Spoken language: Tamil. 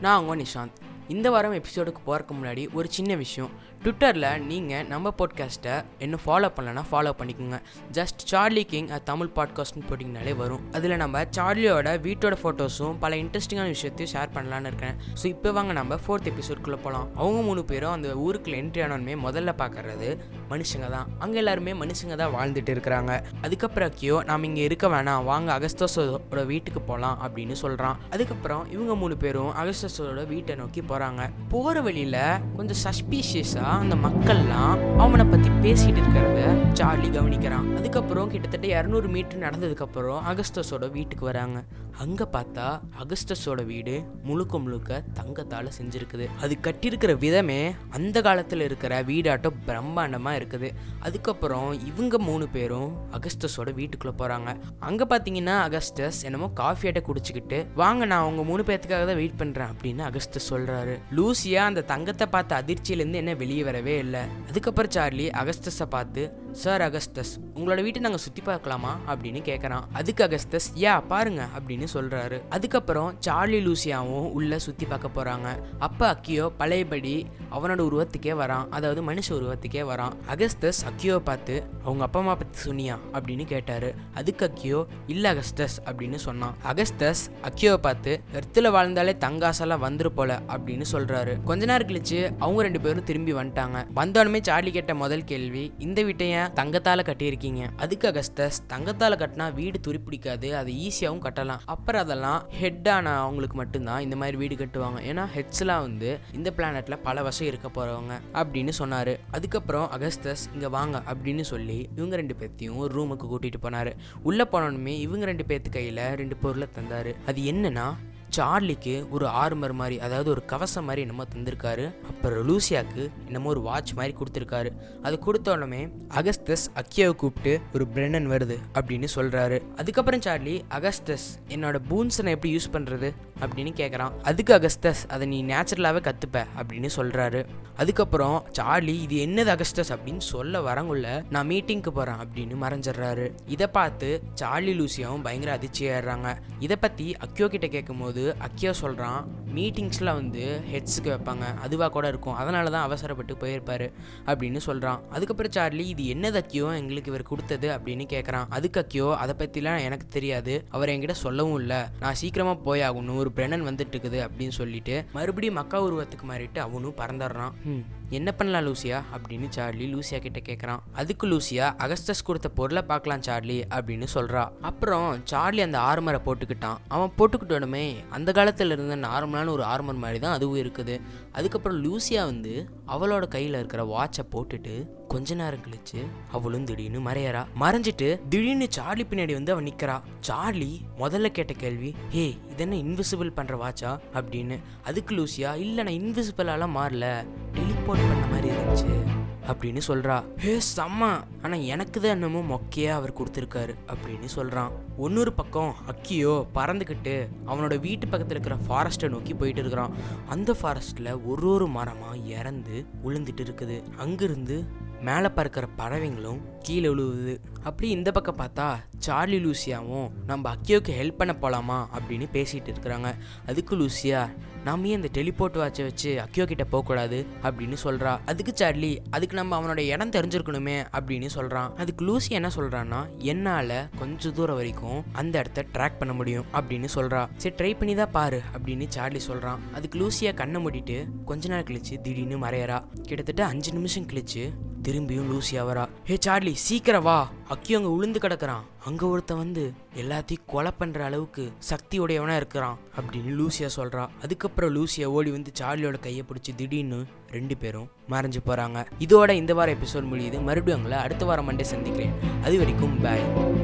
நான் உங்க நிஷாந்த். இந்த வாரம் எபிசோடுக்கு போகிறதுக்கு முன்னாடி ஒரு சின்ன விஷயம். ட்விட்டரில் நீங்கள் நம்ம பாட்காஸ்ட்டை இன்னும் ஃபாலோ பண்ணலன்னா ஃபாலோ பண்ணிக்கோங்க. ஜஸ்ட் சார்லி கிங் தமிழ் பாட்காஸ்ட்னு போட்டிங்கனாலே வரும். அதில் நம்ம சார்லியோட வீட்டோட ஃபோட்டோஸும் பல இன்ட்ரெஸ்டிங்கான விஷயத்தையும் ஷேர் பண்ணலான்னு இருக்கேன். ஸோ இப்போ வாங்க நம்ம ஃபோர்த் எபிசோட்குள்ளே போகலாம் அவங்க மூணு பேரும் அந்த ஊருக்குள்ள என்ட்ரி ஆனோடனே முதல்ல பார்க்கறது மனுஷங்க தான். அங்கே எல்லாருமே மனுஷங்க தான் வாழ்ந்துட்டு இருக்கிறாங்க. அதுக்கப்புறம் கியோ நாம் இங்கே இருக்க வேணாம். வாங்க அகஸ்தோஸோட வீட்டுக்கு போகலாம் அப்படின்னு சொல்கிறான் அதுக்கப்புறம் இவங்க மூணு பேரும் அகஸ்தோஸோட வீட்டை நோக்கி போகிறாங்க போகிற வழியில் கொஞ்சம் சஸ்பீஷியஸாக அந்த மக்கள்லாம் அவனை பற்றி பேசிகிட்டு இருக்கிறத சார்லி கவனிக்கிறான். அதுக்கப்புறம் கிட்டத்தட்ட இரநூறு மீட்டர் நடந்ததுக்கப்புறம் அகஸ்டஸோட வீட்டுக்கு வராங்க. அங்கே பார்த்தா அகஸ்டஸோட வீடு முழுக்க முழுக்க தங்கத்தால் செஞ்சுருக்குது. அது கட்டியிருக்கிற விதமே அந்த காலத்தில் இருக்கிற வீடாட்டம் பிரம்மாண்டமாக இருக்குது. அதுக்கப்புறம் இவங்க மூணு பேரும் அகஸ்டஸோட வீட்டுக்குள்ளே போகிறாங்க அங்கே பார்த்தீங்கன்னா அகஸ்டஸ் என்னமோ காஃபி ஆட்டை குடிச்சிக்கிட்டு வாங்க நான் அவங்க மூணு பேர்த்துக்காக தான் வெயிட் பண்ணுறேன் அப்படின்னு அகஸ்டஸ் சொல்கிறாரு லூசியா அந்த தங்கத்தை பார்த்த அதிர்ச்சியிலேருந்து என்ன வெளியே வரவே இல்லை. அதுக்கப்புறம் சார்லி அகஸ்டஸை பார்த்து சார் அகஸ்தஸ் உங்களோட வீட்டை நாங்கள் சுற்றி பார்க்கலாமா? அப்படின்னு கேட்குறான் அதுக்கு அகஸ்தஸ் யா பாருங்க அப்படின்னு சொல்கிறாரு அதுக்கப்புறம் சார்லி லூசியாவும் உள்ளே சுற்றி பார்க்க போகிறாங்க அப்போ அக்கியோ பழையபடி அவனோட உருவத்துக்கே வரான். அதாவது மனுஷ உருவத்துக்கே வரான். அகஸ்தஸ் அக்கியோவை பார்த்து அவங்க அப்பா அம்மா பற்றி சொன்னியா? அப்படின்னு கேட்டார். அதுக்கு அக்கியோ இல்லை அகஸ்தஸ் அப்படின்னு சொன்னான். அகஸ்தஸ் அக்கியோவை பார்த்து எர்த்தில் வாழ்ந்தாலே தங்காசெல்லாம் வந்துரு போல அப்படின்னு சொல்கிறாரு கொஞ்ச நேரம் கழிச்சு அவங்க ரெண்டு பேரும் திரும்பி வந்துட்டாங்க. வந்தோடனே சார்லி கேட்ட முதல் கேள்வி இந்த வீட்டை ஏன் தங்கத்தால் கட்டியிருக்கீங்க. அதுக்கு அகஸ்தஸ் தங்கத்தால் கட்டினா வீடு துருப்பிடிக்காது அது ஈஸியாகவும் கட்டலாம். அப்புறம் அதெல்லாம் ஹெட்டான அவங்களுக்கு மட்டும்தான் இந்த மாதிரி வீடு கட்டுவாங்க. ஏன்னா ஹெட்ஸ்லாம் வந்து இந்த பிளானட்ல பல வருஷம் இருக்க போறவங்க அப்படின்னு சொன்னாரு. அதுக்கப்புறம் அகஸ்தஸ் இங்க வாங்க அப்படின்னு சொல்லி இவங்க ரெண்டு பேர்த்தையும் ஒரு ரூமுக்கு கூட்டிட்டு போனாரு. உள்ள போனோடனே இவங்க ரெண்டு பேர்த்து கையில ரெண்டு பொருளை தந்தாரு. அது என்னன்னா சார்லிக்கு ஒரு ஆர்மர் மாதிரி அதாவது ஒரு கவசம் மாதிரி என்னமோ தந்திருக்காரு. அப்புறம் லூசியாவுக்கு என்னமோ ஒரு வாட்ச் மாதிரி கொடுத்துருக்காரு. அது கொடுத்த உடனே அகஸ்தஸ் அக்கியாவை கூப்பிட்டு ஒரு பிரெனன் வருது அப்படின்னு சொல்றாரு. அதுக்கப்புறம் சார்லி அகஸ்தஸ் என்னோட பூன்ஸனை எப்படி யூஸ் பண்றது? அப்படின்னு கேட்குறான் அதுக்கு அகஸ்தஸ் அதை நீ நேச்சுரலாகவே கற்றுப்ப அப்படின்னு சொல்கிறாரு அதுக்கப்புறம் சார்லி இது என்னது அகஸ்டஸ் அப்படின்னு சொல்ல வரங்குள்ள நான் மீட்டிங்க்கு போகிறேன் அப்படின்னு மறைஞ்சிடுறாரு. இதை பார்த்து சார்லி லூசியாவும் பயங்கர அதிர்ச்சியாடுறாங்க இதை பற்றி அக்கியோ கிட்ட கேட்கும்போது அக்கியோ சொல்கிறான் மீட்டிங்ஸில் வந்து ஹெட்ஸுக்கு வைப்பாங்க அதுவாக கூட இருக்கும் அதனால தான் அவசரப்பட்டு போயிருப்பாரு அப்படின்னு சொல்கிறான் அதுக்கப்புறம் சார்லி இது என்னது அக்கியோ? எங்களுக்கு இவர் கொடுத்தது அப்படின்னு கேட்குறான் அதுக்கு அக்கியோ அதை பற்றிலாம் எனக்கு தெரியாது அவர் என்கிட்ட சொல்லவும் இல்லை நான் சீக்கிரமாக போய் ஆகணும் ஒரு பிரெனன் வந்துட்டு இருக்குது அப்படின்னு சொல்லிட்டு மறுபடியும் மக்கா உருவத்துக்கு மாறிட்டு அவனும் பறந்துடுறான். "ஹம், என்ன பண்ணலாம் லூசியா? அப்படின்னு சார்லி லூசியா கிட்ட கேட்குறான் அதுக்கு லூசியா அகஸ்டஸ் கொடுத்த பொருளை பார்க்கலாம் சார்லி அப்படின்னு சொல்றா. அப்புறம் சார்லி அந்த ஆர்மரை போட்டுக்கிட்டான். அவன் போட்டுக்கிட்டோடமே அந்த காலத்தில் இருந்த நார்மலான ஒரு ஆர்மர் மாதிரி தான் அதுவும் இருக்குது. அதுக்கப்புறம் லூசியா வந்து அவளோட கையில் இருக்கிற வாட்சை போட்டுட்டு கொஞ்ச நேரம் கழிச்சு அவளும் திடீர்னு மறையறா. மறைஞ்சிட்டு திடீர்னு சார்லி பின்னாடி வந்து அவன் நிற்கிறா சார்லி முதல்ல கேட்ட கேள்வி ஹே இதென்ன இன்விசிபிள் பண்ணுற வாட்சா அப்படின்னு. அதுக்கு லூசியா இல்லை நான் இன்விசிபிளாலாம் மாறல. டெலிபோர்ட் பண்ண மாதிரி இருந்துச்சு. அப்படின்னு சொல்றா. ஹே செம்ம. ஆனா எனக்கு தான் என்னமோ மொக்கையா அவர் கொடுத்துருக்காரு அப்படின்னு சொல்றான். ஒன்னொரு பக்கம் அக்கியோ பறந்துக்கிட்டு அவனோட வீட்டு பக்கத்தில் இருக்கிற ஃபாரஸ்ட்டை நோக்கி போயிட்டு இருக்கிறான். அந்த ஃபாரஸ்ட்டில் ஒரு ஒரு மரமாக இறந்து விழுந்துட்டு இருக்குது. அங்கிருந்து மேலே பறக்கிற பறவைங்களும் கீழே விழுவுது. அப்படி இந்த பக்கம் பார்த்தா சார்லி லூசியாவும் நம்ம அக்கியோக்கு ஹெல்ப் பண்ண போகலாமா அப்படின்னு பேசிகிட்டு இருக்கிறாங்க. அதுக்கு லூசியா நம்ம ஏன் இந்த டெலிபோர்ட் வாட்சை வச்சு அக்கியோ கிட்ட போகக்கூடாது? அப்படின்னு சொல்கிறா அதுக்கு சார்லி அதுக்கு நம்ம அவனோட இடம் தெரிஞ்சிருக்கணுமே அப்படின்னு சொல்கிறான் அதுக்கு லூசி என்ன சொல்கிறான்னா என்னால் கொஞ்சம் தூரம் வரைக்கும் அந்த இடத்த ட்ராக் பண்ண முடியும் அப்படின்னு சொல்கிறா சரி ட்ரை பண்ணி தான் பாரு அப்படின்னு சார்லி சொல்கிறான் அதுக்கு லூசியா கண்ணை மூடிட்டு கொஞ்ச நேரம் கழிச்சு திடீர்னு மறையறா. கிட்டத்தட்ட அஞ்சு நிமிஷம் கழிச்சு திரும்பியும் லூசியா வரா ஹே சார்லி சீக்கிரம் வா. அக்கி அங்க உளுந்து கிடக்குறான். அங்க ஒருத்தன் வந்து எல்லாத்தையும் கொலை பண்ற அளவுக்கு சக்தி உடையவனா இருக்கிறான். அப்படின்னு லூசியா சொல்றா. அதுக்கப்புறம் லூசியா ஓடி வந்து சார்லியோட கையை பிடிச்சி திடீர்னு ரெண்டு பேரும் மறைஞ்சு போறாங்க. இதோட இந்த வாரம் எபிசோட் முடியுது. மறுபடியும் உங்களை அடுத்த வாரம் மண்டே சந்திக்கிறேன். அது வரைக்கும் பாய்